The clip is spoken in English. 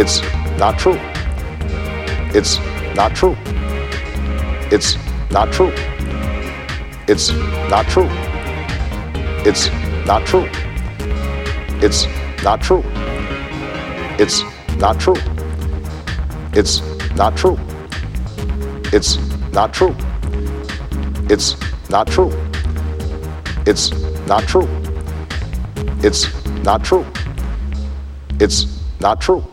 It's not true. It's not true. It's not true. It's not true. It's not true. It's not true. It's not true. It's not true. It's not true. It's not true. It's not true. It's not true. It's not true.